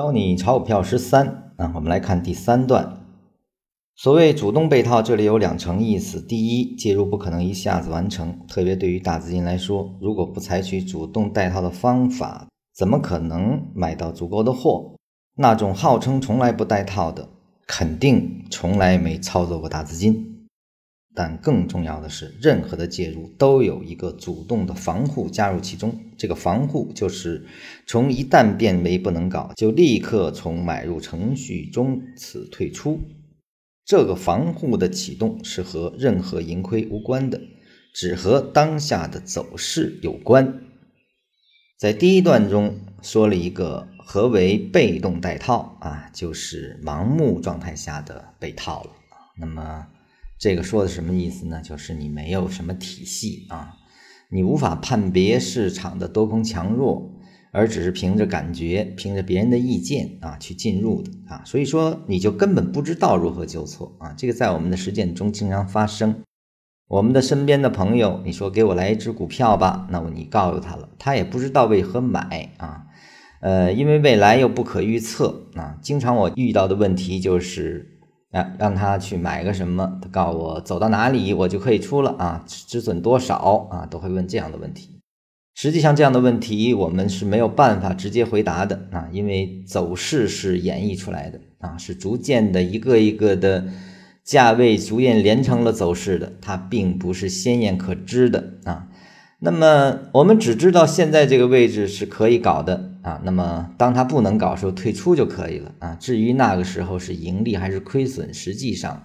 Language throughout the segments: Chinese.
教你炒股票十三啊，我们来看第三段。所谓主动被套，这里有两层意思。第一，介入不可能一下子完成，特别对于大资金来说，如果不采取主动带套的方法，怎么可能买到足够的货？那种号称从来不带套的，肯定从来没操作过大资金。但更重要的是，任何的介入都有一个主动的防护加入其中。这个防护就是从一旦变为不能搞，就立刻从买入程序中此退出。这个防护的启动是和任何盈亏无关的，只和当下的走势有关。在第一段中说了一个何为被动带套啊，就是盲目状态下的被套了。那么。这个说的什么意思呢？就是你没有什么体系啊，你无法判别市场的多空强弱，而只是凭着感觉、凭着别人的意见啊去进入的啊，所以说你就根本不知道如何纠错啊。这个在我们的实践中经常发生。我们的身边的朋友，你说给我来一只股票吧，那么你告诉他了，他也不知道为何买啊，呃，因为未来又不可预测啊。经常我遇到的问题就是。啊，让他去买个什么？他告诉我走到哪里，我就可以出了啊，止损多少啊？都会问这样的问题。实际上，这样的问题我们是没有办法直接回答的啊，因为走势是演绎出来的啊，是逐渐的一个一个的价位逐渐连成了走势的，它并不是鲜艳可知的啊。那么我们只知道现在这个位置是可以搞的啊，那么当它不能搞时候退出就可以了啊。至于那个时候是盈利还是亏损，实际上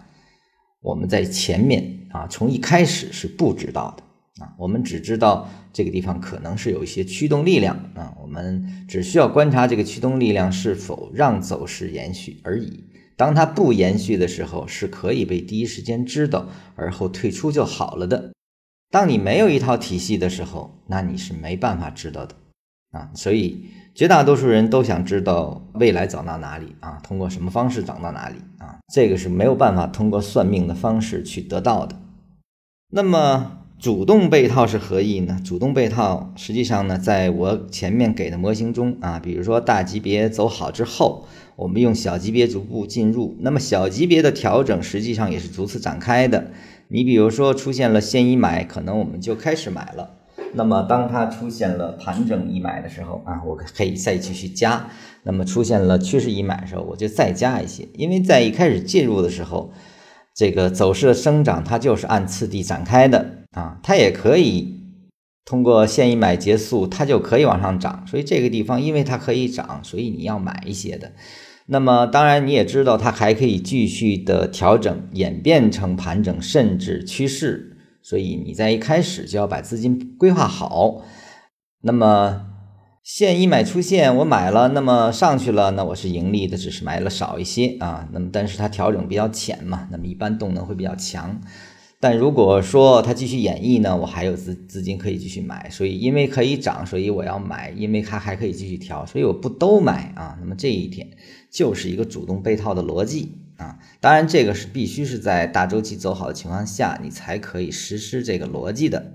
我们在前面啊从一开始是不知道的啊，我们只知道这个地方可能是有一些驱动力量啊，我们只需要观察这个驱动力量是否让走势延续而已。当它不延续的时候，是可以被第一时间知道，而后退出就好了的。当你没有一套体系的时候，那你是没办法知道的啊。所以绝大多数人都想知道未来涨到哪里啊，通过什么方式涨到哪里啊，这个是没有办法通过算命的方式去得到的。那么主动被套是何意呢？主动被套实际上呢，在我前面给的模型中啊，比如说大级别走好之后，我们用小级别逐步进入，那么小级别的调整实际上也是逐次展开的。你比如说出现了现一买，可能我们就开始买了。那么当它出现了盘整一买的时候啊，我可以再继续加。那么出现了趋势一买的时候，我就再加一些。因为在一开始介入的时候，这个走势的生长它就是按次第展开的啊，它也可以通过现一买结束，它就可以往上涨。所以这个地方因为它可以涨，所以你要买一些的。那么当然，你也知道它还可以继续的调整，演变成盘整，甚至趋势。所以你在一开始就要把资金规划好。那么现一买出现，我买了，那么上去了，那我是盈利的，只是买了少一些啊。那么但是它调整比较浅嘛，那么一般动能会比较强。但如果说它继续演绎呢，我还有资资金可以继续买。所以因为可以涨，所以我要买；因为它还可以继续调，所以我不都买啊。那么这一点。就是一个主动被套的逻辑啊，当然这个是必须是在大周期走好的情况下，你才可以实施这个逻辑的。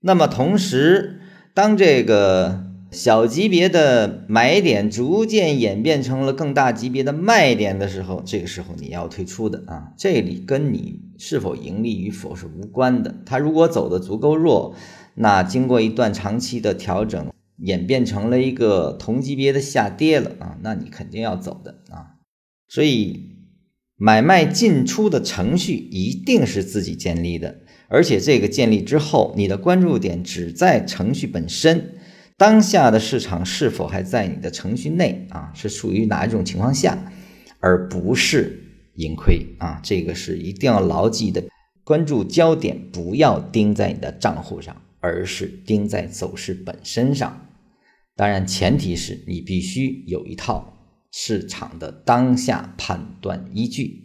那么同时，当这个小级别的买点逐渐演变成了更大级别的卖点的时候，这个时候你要退出的啊，这里跟你是否盈利与否是无关的。它如果走的足够弱，那经过一段长期的调整。演变成了一个同级别的下跌了啊，那你肯定要走的啊。所以买卖进出的程序一定是自己建立的，而且这个建立之后，你的关注点只在程序本身，当下的市场是否还在你的程序内啊，是属于哪一种情况下，而不是盈亏啊，这个是一定要牢记的。关注焦点不要盯在你的账户上，而是盯在走势本身上。当然，前提是你必须有一套市场的当下判断依据。